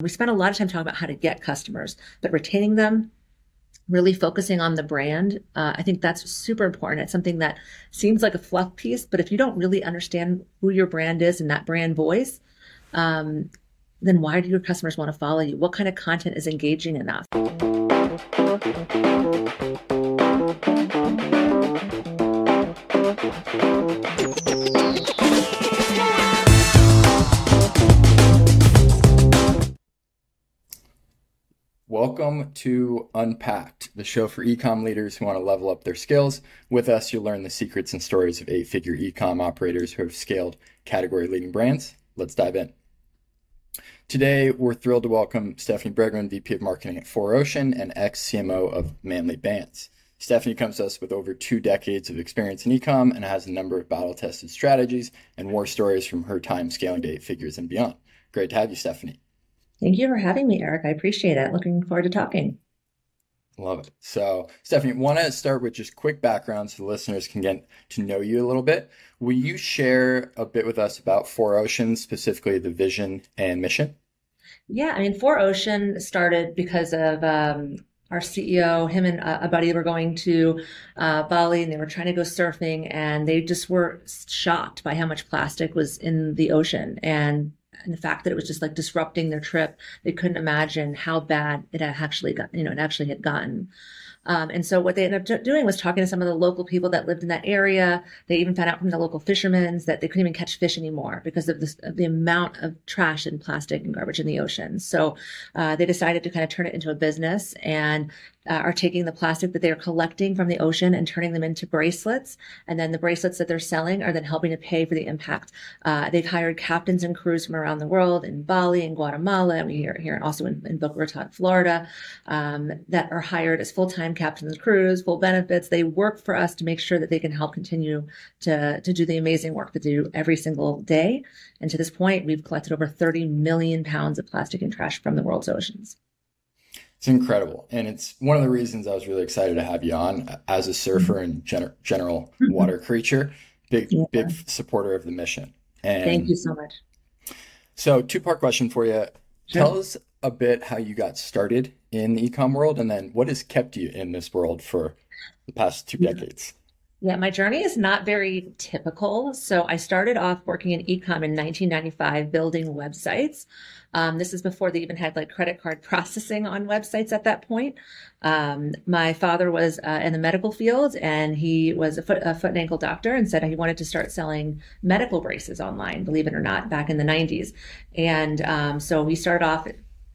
We spent a lot of time talking about how to get customers, but retaining them, really focusing on the brand, uh, I think that's super important. It's something that seems like a fluff piece, but if you don't really understand who your brand is and that brand voice, um, then why do your customers want to follow you? What kind of content is engaging enough? Welcome to Unpacked, the show for ecom leaders who want to level up their skills. With us, you'll learn the secrets and stories of eight figure ecom operators who have scaled category leading brands. Let's dive in. Today, we're thrilled to welcome Stephanie Bregman, VP of Marketing at 4Ocean and ex CMO of Manly Bands. Stephanie comes to us with over two decades of experience in ecom and has a number of battle tested strategies and war stories from her time scaling to eight figures and beyond. Great to have you, Stephanie. Thank you for having me, Eric. I appreciate it. Looking forward to talking. Love it. So, Stephanie, want to start with just quick background so the listeners can get to know you a little bit. Will you share a bit with us about 4Oceans, specifically the vision and mission? Yeah, I mean, 4Ocean started because of um, our CEO, him and a buddy were going to uh, Bali and they were trying to go surfing and they just were shocked by how much plastic was in the ocean. And and the fact that it was just like disrupting their trip, they couldn't imagine how bad it had actually got, you know, it actually had gotten. Um, and so what they ended up doing was talking to some of the local people that lived in that area. They even found out from the local fishermen that they couldn't even catch fish anymore because of, this, of the amount of trash and plastic and garbage in the ocean. So uh, they decided to kind of turn it into a business and uh, are taking the plastic that they are collecting from the ocean and turning them into bracelets. And then the bracelets that they're selling are then helping to pay for the impact. Uh, they've hired captains and crews from around the world in Bali and Guatemala, and we hear here also in, in Boca Raton, Florida, um, that are hired as full-time captains and crews, full benefits. They work for us to make sure that they can help continue to, to do the amazing work that they do every single day. And to this point, we've collected over 30 million pounds of plastic and trash from the world's oceans. It's incredible. And it's one of the reasons I was really excited to have you on as a surfer and gen- general mm-hmm. water creature. Big, yeah. big supporter of the mission. And Thank you so much. So, two part question for you. Sure. Tell us a bit how you got started in the ecom world and then what has kept you in this world for the past two decades? Yeah, my journey is not very typical. So I started off working in ecom in 1995, building websites. Um, this is before they even had like credit card processing on websites at that point. Um, my father was uh, in the medical field and he was a foot, a foot and ankle doctor and said he wanted to start selling medical braces online, believe it or not, back in the 90s. And um, so we started off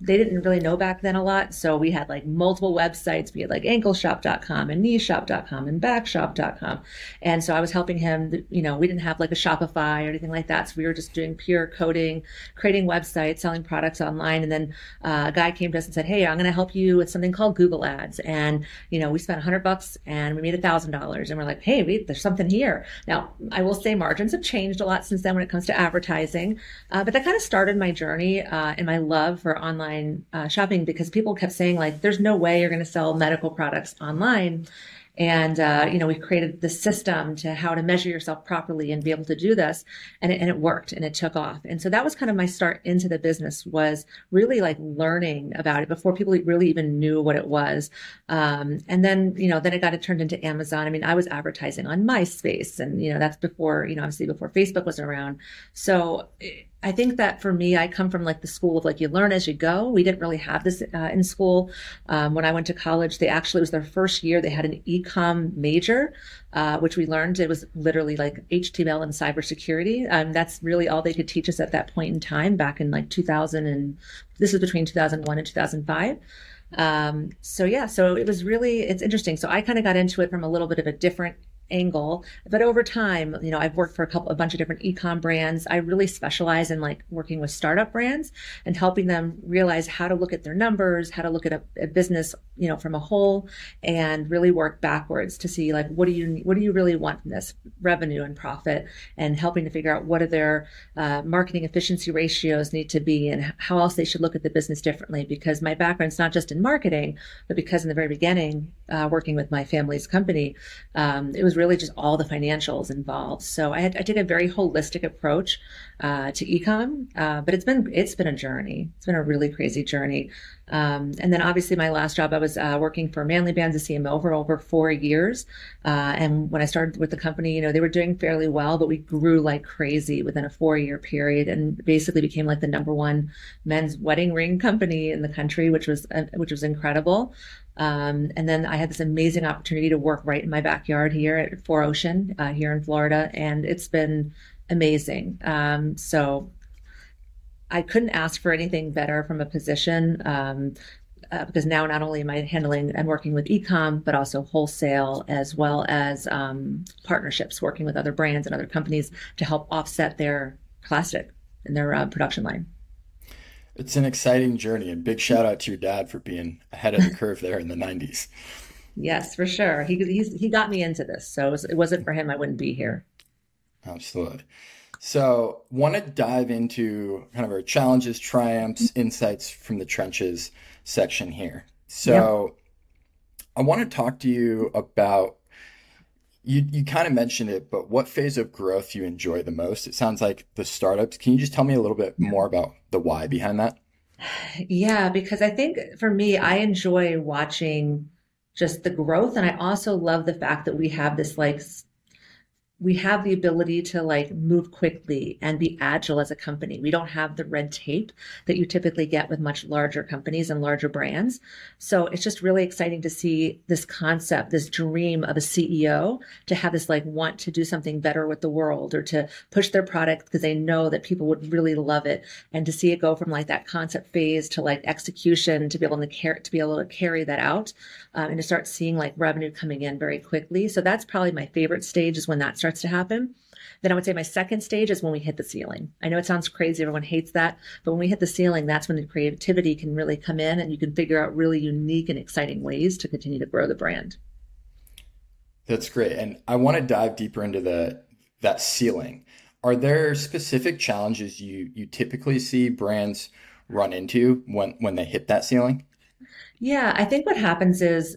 they didn't really know back then a lot. So we had like multiple websites. We had like ankleshop.com and kneeshop.com and backshop.com. And so I was helping him, you know, we didn't have like a Shopify or anything like that. So we were just doing pure coding, creating websites, selling products online. And then uh, a guy came to us and said, Hey, I'm going to help you with something called Google ads. And, you know, we spent a hundred bucks and we made a thousand dollars and we're like, Hey, wait, there's something here. Now I will say margins have changed a lot since then when it comes to advertising. Uh, but that kind of started my journey uh, and my love for online online uh, shopping because people kept saying like, "There's no way you're going to sell medical products online." And uh, you know, we created the system to how to measure yourself properly and be able to do this, and it, and it worked and it took off. And so that was kind of my start into the business was really like learning about it before people really even knew what it was. Um, and then you know, then it got it turned into Amazon. I mean, I was advertising on MySpace, and you know, that's before you know, obviously before Facebook was around. So. It, I think that for me, I come from like the school of like you learn as you go. We didn't really have this uh, in school. Um, when I went to college, they actually it was their first year. They had an ecom major, uh, which we learned it was literally like HTML and cybersecurity. Um, that's really all they could teach us at that point in time, back in like 2000 and this is between 2001 and 2005. Um, so yeah, so it was really it's interesting. So I kind of got into it from a little bit of a different angle. But over time, you know, I've worked for a couple, a bunch of different ecom brands. I really specialize in like working with startup brands and helping them realize how to look at their numbers, how to look at a, a business, you know, from a whole and really work backwards to see like, what do you, what do you really want from this revenue and profit and helping to figure out what are their uh, marketing efficiency ratios need to be and how else they should look at the business differently. Because my background's not just in marketing, but because in the very beginning, uh, working with my family's company, um, it was really really just all the financials involved. So I had I take a very holistic approach uh, to ecom, uh, but it's been it's been a journey. It's been a really crazy journey. Um, and then obviously my last job, I was uh, working for Manly Bands as CMO for over four years. Uh, and when I started with the company, you know, they were doing fairly well, but we grew like crazy within a four year period and basically became like the number one men's wedding ring company in the country, which was, uh, which was incredible. Um, and then I had this amazing opportunity to work right in my backyard here at 4Ocean uh, here in Florida. And it's been amazing. Um, so I couldn't ask for anything better from a position. Um, uh, because now not only am I handling and working with ecom, but also wholesale as well as um, partnerships, working with other brands and other companies to help offset their plastic in their uh, production line. It's an exciting journey, and big shout out to your dad for being ahead of the curve there in the '90s. Yes, for sure. He he got me into this, so it wasn't for him, I wouldn't be here. Absolutely. So, want to dive into kind of our challenges, triumphs, insights from the trenches section here. So, I want to talk to you about you you kind of mentioned it, but what phase of growth you enjoy the most? It sounds like the startups. Can you just tell me a little bit more about the why behind that? Yeah, because I think for me, I enjoy watching just the growth and I also love the fact that we have this like we have the ability to like move quickly and be agile as a company. We don't have the red tape that you typically get with much larger companies and larger brands. So it's just really exciting to see this concept, this dream of a CEO to have this like want to do something better with the world or to push their product because they know that people would really love it and to see it go from like that concept phase to like execution to be able to carry to be able to carry that out um, and to start seeing like revenue coming in very quickly. So that's probably my favorite stage is when that starts to happen. Then I would say my second stage is when we hit the ceiling. I know it sounds crazy, everyone hates that, but when we hit the ceiling, that's when the creativity can really come in and you can figure out really unique and exciting ways to continue to grow the brand. That's great. And I want to dive deeper into the that ceiling. Are there specific challenges you you typically see brands run into when when they hit that ceiling? Yeah, I think what happens is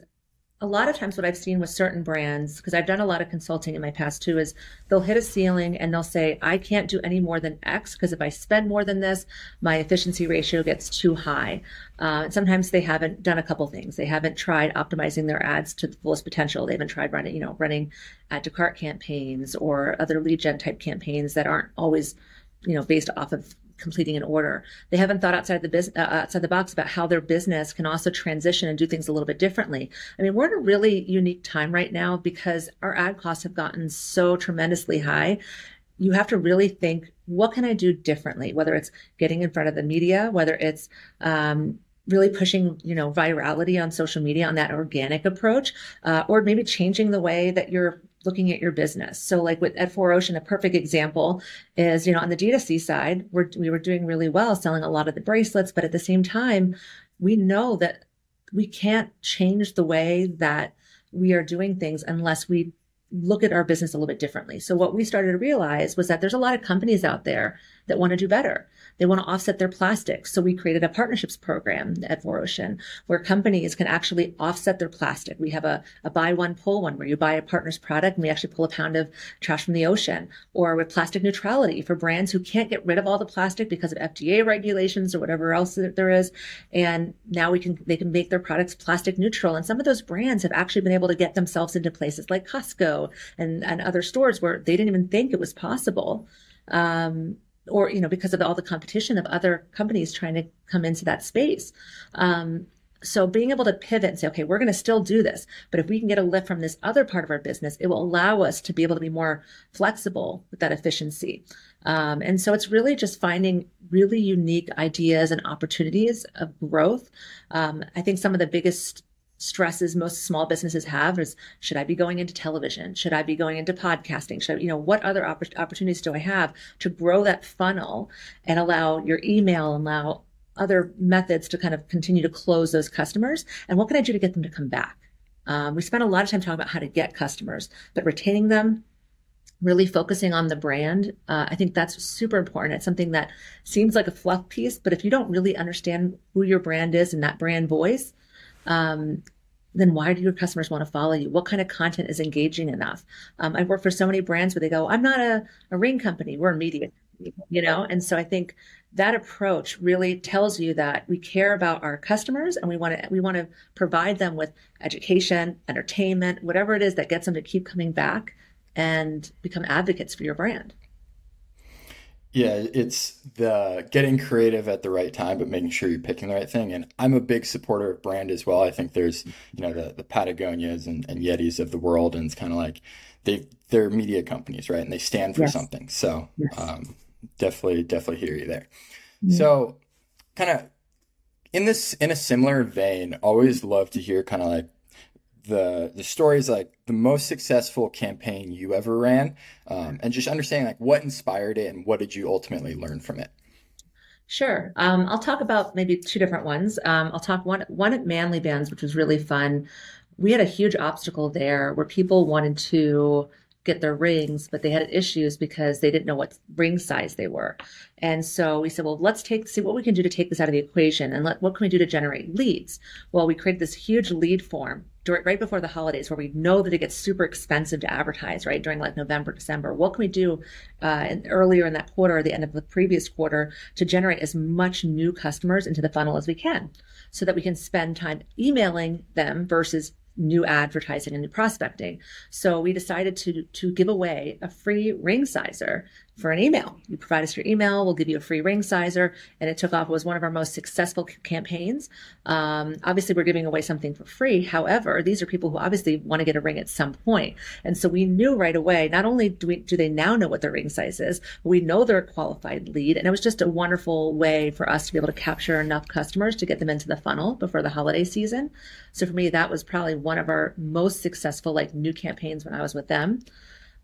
a lot of times what I've seen with certain brands, because I've done a lot of consulting in my past too, is they'll hit a ceiling and they'll say, I can't do any more than X because if I spend more than this, my efficiency ratio gets too high. Uh, sometimes they haven't done a couple things. They haven't tried optimizing their ads to the fullest potential. They haven't tried running, you know, running add to cart campaigns or other lead gen type campaigns that aren't always, you know, based off of completing an order. They haven't thought outside the business, uh, outside the box about how their business can also transition and do things a little bit differently. I mean, we're in a really unique time right now because our ad costs have gotten so tremendously high. You have to really think, what can I do differently? Whether it's getting in front of the media, whether it's um, really pushing you know virality on social media on that organic approach uh, or maybe changing the way that you're looking at your business. So like with at 4Ocean, a perfect example is, you know, on the D2C side, we're, we were doing really well selling a lot of the bracelets, but at the same time, we know that we can't change the way that we are doing things unless we look at our business a little bit differently. So what we started to realize was that there's a lot of companies out there that want to do better. They want to offset their plastics. So we created a partnerships program at 4Ocean where companies can actually offset their plastic. We have a, a buy one, pull one where you buy a partner's product and we actually pull a pound of trash from the ocean or with plastic neutrality for brands who can't get rid of all the plastic because of FDA regulations or whatever else there is. And now we can, they can make their products plastic neutral. And some of those brands have actually been able to get themselves into places like Costco and, and other stores where they didn't even think it was possible. Um, or you know because of all the competition of other companies trying to come into that space. Um, so being able to pivot and say okay we're going to still do this but if we can get a lift from this other part of our business it will allow us to be able to be more flexible with that efficiency. Um, and so it's really just finding really unique ideas and opportunities of growth. Um, i think some of the biggest stresses most small businesses have is should I be going into television? Should I be going into podcasting? Should I, you know, what other opp- opportunities do I have to grow that funnel and allow your email and allow other methods to kind of continue to close those customers? And what can I do to get them to come back? Um, we spend a lot of time talking about how to get customers, but retaining them, really focusing on the brand, uh, I think that's super important. It's something that seems like a fluff piece, but if you don't really understand who your brand is and that brand voice, um, then why do your customers want to follow you? What kind of content is engaging enough? Um, I've worked for so many brands where they go, I'm not a, a ring company, we're a media, you know? And so I think that approach really tells you that we care about our customers and we want to we want to provide them with education, entertainment, whatever it is that gets them to keep coming back and become advocates for your brand. Yeah, it's the getting creative at the right time, but making sure you're picking the right thing. And I'm a big supporter of brand as well. I think there's, you know, the, the Patagonias and, and Yetis of the world, and it's kind of like they they're media companies, right? And they stand for yes. something. So yes. um, definitely, definitely hear you there. Mm-hmm. So kind of in this in a similar vein, always love to hear kind of like the the stories like the most successful campaign you ever ran, um, and just understanding like what inspired it and what did you ultimately learn from it. Sure. Um, I'll talk about maybe two different ones. Um, I'll talk one one at Manly Bands, which was really fun. We had a huge obstacle there where people wanted to get their rings, but they had issues because they didn't know what ring size they were. And so we said, well, let's take see what we can do to take this out of the equation and let, what can we do to generate leads? Well, we created this huge lead form right before the holidays where we know that it gets super expensive to advertise, right? During like November, December. What can we do uh, in, earlier in that quarter or the end of the previous quarter to generate as much new customers into the funnel as we can so that we can spend time emailing them versus new advertising and new prospecting. So we decided to to give away a free ring sizer for an email. You provide us your email, we'll give you a free ring sizer, and it took off. It was one of our most successful campaigns. Um, obviously, we're giving away something for free. However, these are people who obviously want to get a ring at some point, and so we knew right away. Not only do we do they now know what their ring size is, we know they're a qualified lead, and it was just a wonderful way for us to be able to capture enough customers to get them into the funnel before the holiday season. So for me, that was probably one of our most successful like new campaigns when I was with them.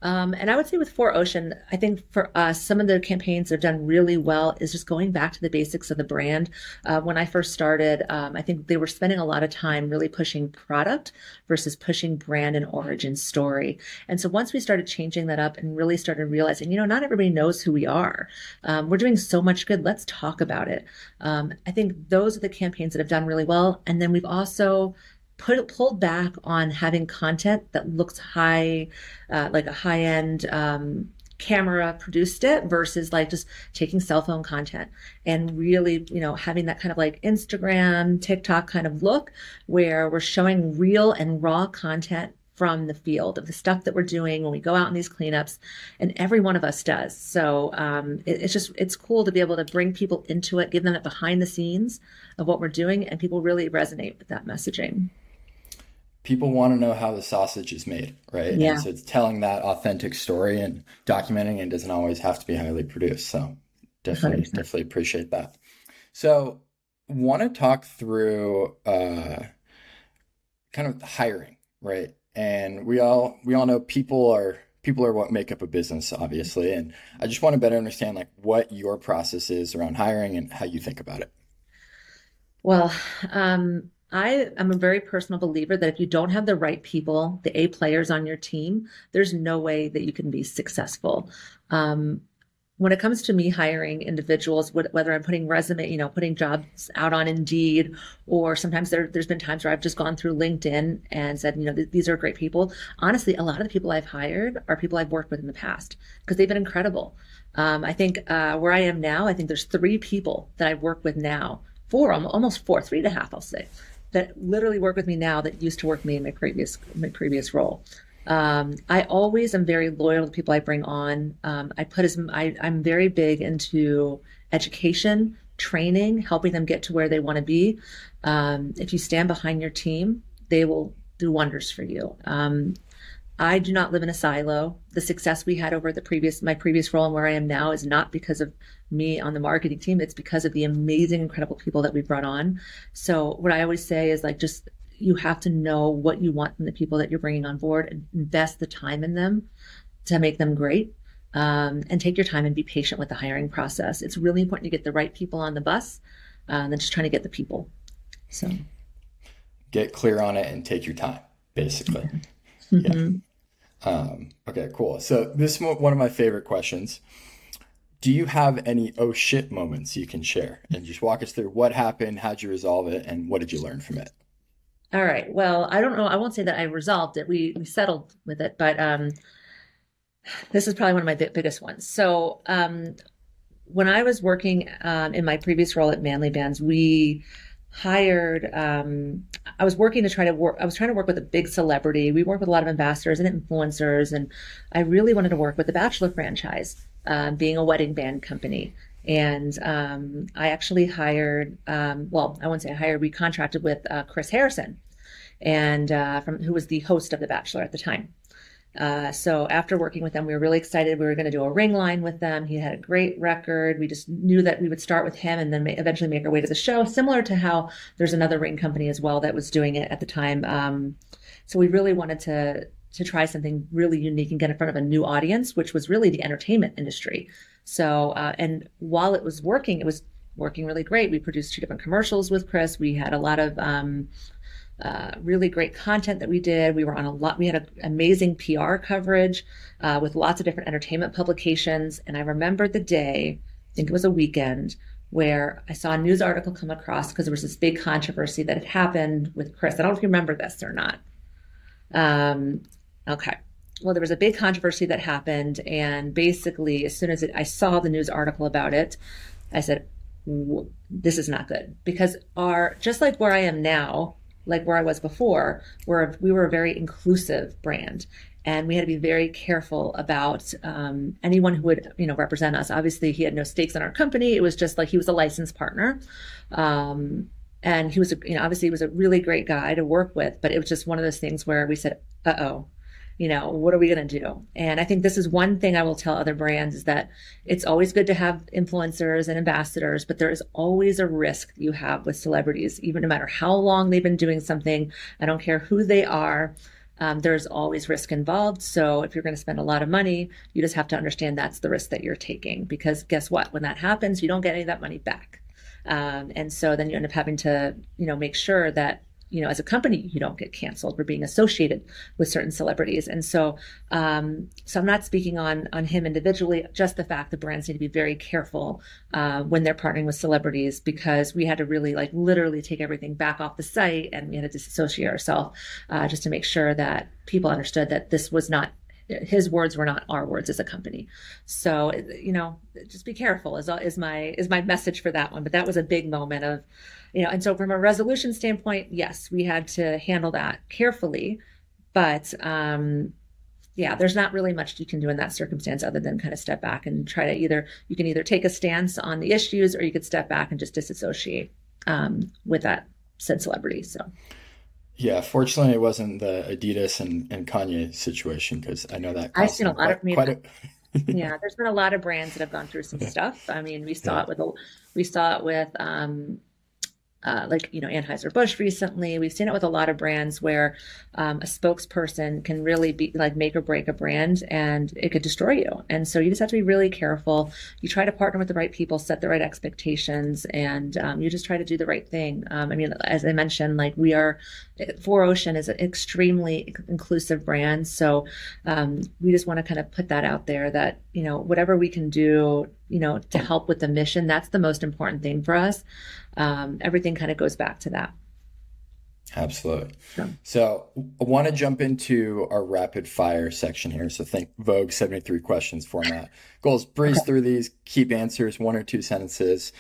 Um, and I would say with 4Ocean, I think for us, some of the campaigns that have done really well is just going back to the basics of the brand. Uh, when I first started, um, I think they were spending a lot of time really pushing product versus pushing brand and origin story. And so once we started changing that up and really started realizing, you know, not everybody knows who we are. Um, we're doing so much good. Let's talk about it. Um, I think those are the campaigns that have done really well. And then we've also put pulled back on having content that looks high, uh, like a high end um, camera produced it versus like just taking cell phone content and really, you know, having that kind of like Instagram, TikTok kind of look where we're showing real and raw content from the field of the stuff that we're doing when we go out in these cleanups and every one of us does. So um, it, it's just it's cool to be able to bring people into it give them that behind the scenes of what we're doing and people really resonate with that messaging people want to know how the sausage is made, right? Yeah. And so it's telling that authentic story and documenting it doesn't always have to be highly produced. So definitely, 100%. definitely appreciate that. So want to talk through uh, kind of hiring, right? And we all we all know people are people are what make up a business, obviously. And I just want to better understand like what your process is around hiring and how you think about it. Well, um, I am a very personal believer that if you don't have the right people, the A players on your team, there's no way that you can be successful. Um, when it comes to me hiring individuals, whether I'm putting resume, you know, putting jobs out on Indeed, or sometimes there, has been times where I've just gone through LinkedIn and said, you know, th- these are great people. Honestly, a lot of the people I've hired are people I've worked with in the past because they've been incredible. Um, I think uh, where I am now, I think there's three people that I've worked with now, four, almost four, three and a half, I'll say, that literally work with me now that used to work with me in my previous my previous role. Um, I always am very loyal to the people I bring on. Um, I put as I, I'm very big into education, training, helping them get to where they want to be. Um, if you stand behind your team, they will do wonders for you. Um, I do not live in a silo. The success we had over the previous my previous role and where I am now is not because of me on the marketing team. It's because of the amazing, incredible people that we brought on. So what I always say is like just you have to know what you want from the people that you're bringing on board and invest the time in them to make them great. Um, and take your time and be patient with the hiring process. It's really important to get the right people on the bus uh, than just trying to get the people. So get clear on it and take your time, basically. Mm-hmm. Yeah. Um, okay, cool. So this is one of my favorite questions. Do you have any oh shit moments you can share and just walk us through what happened, how'd you resolve it, and what did you learn from it? All right. Well, I don't know. I won't say that I resolved it. We we settled with it, but um, this is probably one of my biggest ones. So um, when I was working um, in my previous role at Manly Bands, we hired um, i was working to try to work i was trying to work with a big celebrity we work with a lot of ambassadors and influencers and i really wanted to work with the bachelor franchise uh, being a wedding band company and um, i actually hired um, well i won't say i hired we contracted with uh, chris harrison and uh, from who was the host of the bachelor at the time uh, so after working with them, we were really excited. We were going to do a ring line with them. He had a great record. We just knew that we would start with him and then eventually make our way to the show, similar to how there's another ring company as well that was doing it at the time. Um, so we really wanted to to try something really unique and get in front of a new audience, which was really the entertainment industry. So uh, and while it was working, it was working really great. We produced two different commercials with Chris. We had a lot of um, uh, really great content that we did. We were on a lot, we had an amazing PR coverage uh, with lots of different entertainment publications. And I remember the day, I think it was a weekend, where I saw a news article come across because there was this big controversy that had happened with Chris. I don't know if you remember this or not. Um, okay. Well, there was a big controversy that happened. And basically, as soon as it, I saw the news article about it, I said, this is not good because our, just like where I am now, like where I was before, where we were a very inclusive brand, and we had to be very careful about um, anyone who would you know represent us. Obviously, he had no stakes in our company. It was just like he was a licensed partner. Um, and he was, a, you know, obviously he was a really great guy to work with, but it was just one of those things where we said, "Uh oh, you know, what are we going to do? And I think this is one thing I will tell other brands is that it's always good to have influencers and ambassadors, but there is always a risk you have with celebrities, even no matter how long they've been doing something. I don't care who they are. Um, there's always risk involved. So if you're going to spend a lot of money, you just have to understand that's the risk that you're taking. Because guess what? When that happens, you don't get any of that money back. Um, and so then you end up having to, you know, make sure that you know, as a company, you don't get canceled for being associated with certain celebrities. And so, um, so I'm not speaking on on him individually. Just the fact that brands need to be very careful uh, when they're partnering with celebrities because we had to really like literally take everything back off the site and we had to disassociate ourselves uh, just to make sure that people understood that this was not his words were not our words as a company. So, you know, just be careful is, is my, is my message for that one. But that was a big moment of, you know, and so from a resolution standpoint, yes, we had to handle that carefully, but, um, yeah, there's not really much you can do in that circumstance other than kind of step back and try to either you can either take a stance on the issues or you could step back and just disassociate um, with that said celebrity. So yeah, fortunately, it wasn't the Adidas and, and Kanye situation because I know that I've seen a lot quite, of me. A... yeah, there's been a lot of brands that have gone through some stuff. I mean, we saw yeah. it with a, we saw it with um, uh, like you know Anheuser-Busch recently. We've seen it with a lot of brands where um, a spokesperson can really be like make or break a brand, and it could destroy you. And so you just have to be really careful. You try to partner with the right people, set the right expectations, and um, you just try to do the right thing. Um, I mean, as I mentioned, like we are, 4Ocean is an extremely inclusive brand, so um, we just want to kind of put that out there that you know whatever we can do you know, to help with the mission. That's the most important thing for us. Um, everything kind of goes back to that. Absolutely. Yeah. So I want to jump into our rapid fire section here. So think Vogue 73 questions format. Goals breeze okay. through these, keep answers, one or two sentences,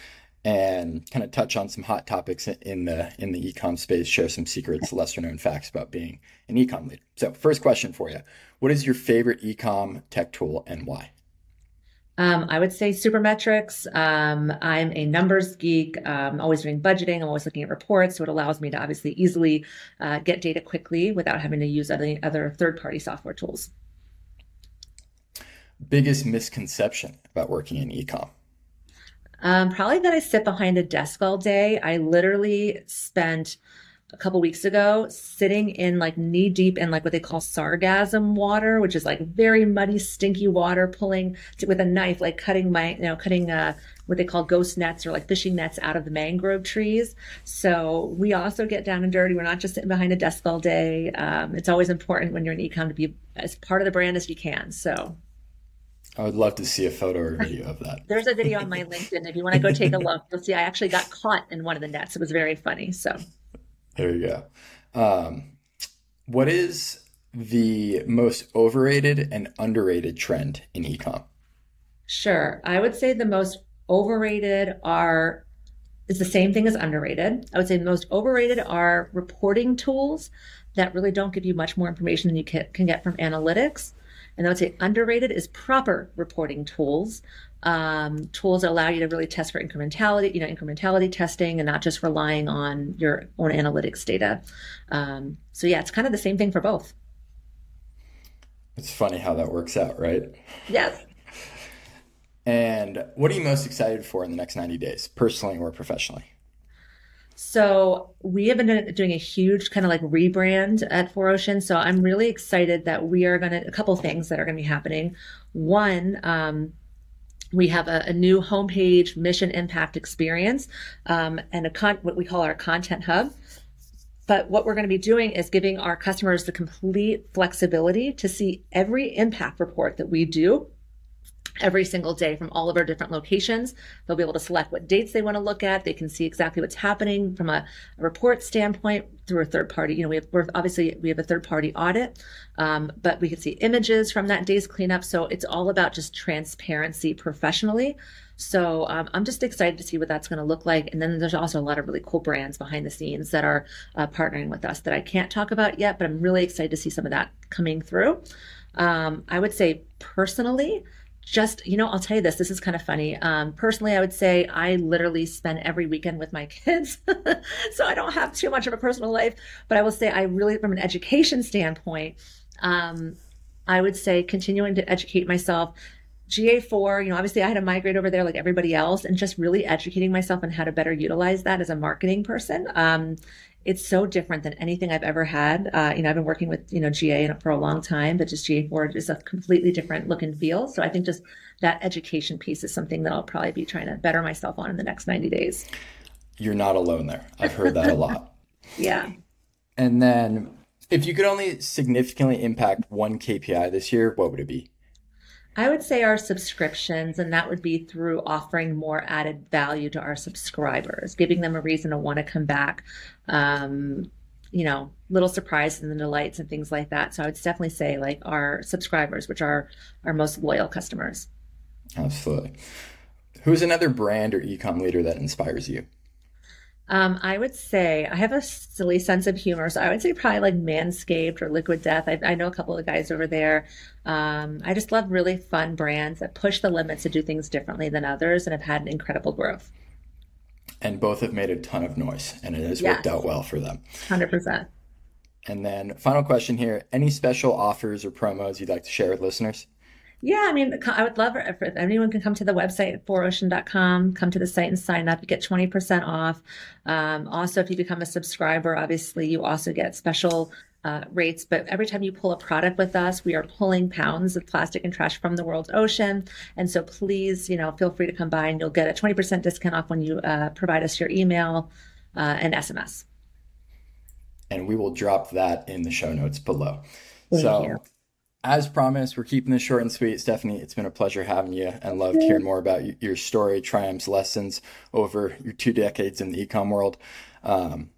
and kind of touch on some hot topics in the in the ecom space, share some secrets, lesser known facts about being an ecom leader. So first question for you. What is your favorite ecom tech tool and why? Um, I would say Supermetrics. Um, I'm a numbers geek. I'm always doing budgeting. I'm always looking at reports, so it allows me to obviously easily uh, get data quickly without having to use any other third-party software tools. Biggest misconception about working in ecom? Um, probably that I sit behind a desk all day. I literally spent a couple weeks ago sitting in like knee deep in like what they call sargassum water which is like very muddy stinky water pulling to, with a knife like cutting my you know cutting uh what they call ghost nets or like fishing nets out of the mangrove trees so we also get down and dirty we're not just sitting behind a desk all day um, it's always important when you're in ecom to be as part of the brand as you can so I would love to see a photo or video of that. There's a video on my LinkedIn. If you want to go take a look, you'll see I actually got caught in one of the nets. It was very funny. So there you go. Um, what is the most overrated and underrated trend in ecom? Sure. I would say the most overrated are is the same thing as underrated. I would say the most overrated are reporting tools that really don't give you much more information than you can get from analytics. And I would say underrated is proper reporting tools. Um, tools that allow you to really test for incrementality, you know, incrementality testing and not just relying on your own analytics data. Um, so yeah, it's kind of the same thing for both. It's funny how that works out, right? Yes. And what are you most excited for in the next 90 days, personally or professionally? So we have been doing a huge kind of like rebrand at 4Ocean. So I'm really excited that we are going to, a couple things that are going to be happening. One, um, we have a, a, new homepage mission impact experience um, and a con- what we call our content hub. But what we're going to be doing is giving our customers the complete flexibility to see every impact report that we do every single day from all of our different locations. They'll be able to select what dates they want to look at. They can see exactly what's happening from a, a report standpoint through a third party. You know, we have we're obviously we have a third party audit, um, but we can see images from that day's cleanup. So it's all about just transparency professionally. So um, I'm just excited to see what that's going to look like. And then there's also a lot of really cool brands behind the scenes that are uh, partnering with us that I can't talk about yet, but I'm really excited to see some of that coming through. Um, I would say personally, just you know i'll tell you this this is kind of funny. Um, personally i would say i literally spend every weekend with my kids so i don't have too much of a personal life but i will say i really from an education standpoint um, i would say continuing to educate myself GA4, you know, obviously I had to migrate over there like everybody else and just really educating myself on how to better utilize that as a marketing person. Um, it's so different than anything I've ever had. Uh, you know, I've been working with, you know, GA for a long time, but just GA4 is a completely different look and feel. So I think just that education piece is something that I'll probably be trying to better myself on in the next 90 days. You're not alone there. I've heard that a lot. yeah. And then if you could only significantly impact one KPI this year, what would it be? I would say our subscriptions, and that would be through offering more added value to our subscribers, giving them a reason to want to come back. Um, you know, little surprises and delights and things like that. So I would definitely say like our subscribers, which are our most loyal customers. Absolutely. Who's another brand or ecom leader that inspires you? Um, I would say I have a silly sense of humor, so I would say probably like Manscaped or Liquid Death. I, I know a couple of guys over there. Um, I just love really fun brands that push the limits to do things differently than others and have had an incredible growth. And both have made a ton of noise, and it has yes. worked out well for them. Hundred percent. And then, final question here: Any special offers or promos you'd like to share with listeners? Yeah, I mean, I would love if anyone can come to the website at 4ocean.com, come to the site and sign up. You get 20% off. Um, also, if you become a subscriber, obviously you also get special uh, rates. But every time you pull a product with us, we are pulling pounds of plastic and trash from the world's ocean. And so please, you know, feel free to come by and you'll get a 20% discount off when you uh, provide us your email uh, and SMS. And we will drop that in the show notes below. Thank so you as promised, we're keeping this short and sweet. Stephanie, it's been a pleasure having you and loved hearing more about your story, triumphs, lessons over your two decades in the ecom world. Um,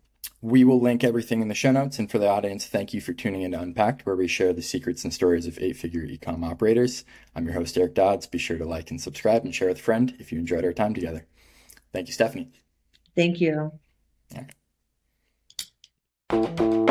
we will link everything in the show notes. And for the audience, thank you for tuning in to Unpacked, where we share the secrets and stories of eight figure ecom operators. I'm your host, Eric Dodds. Be sure to like and subscribe and share with a friend if you enjoyed our time together. Thank you, Stephanie. Thank you. Yeah. Thank you. Thank you.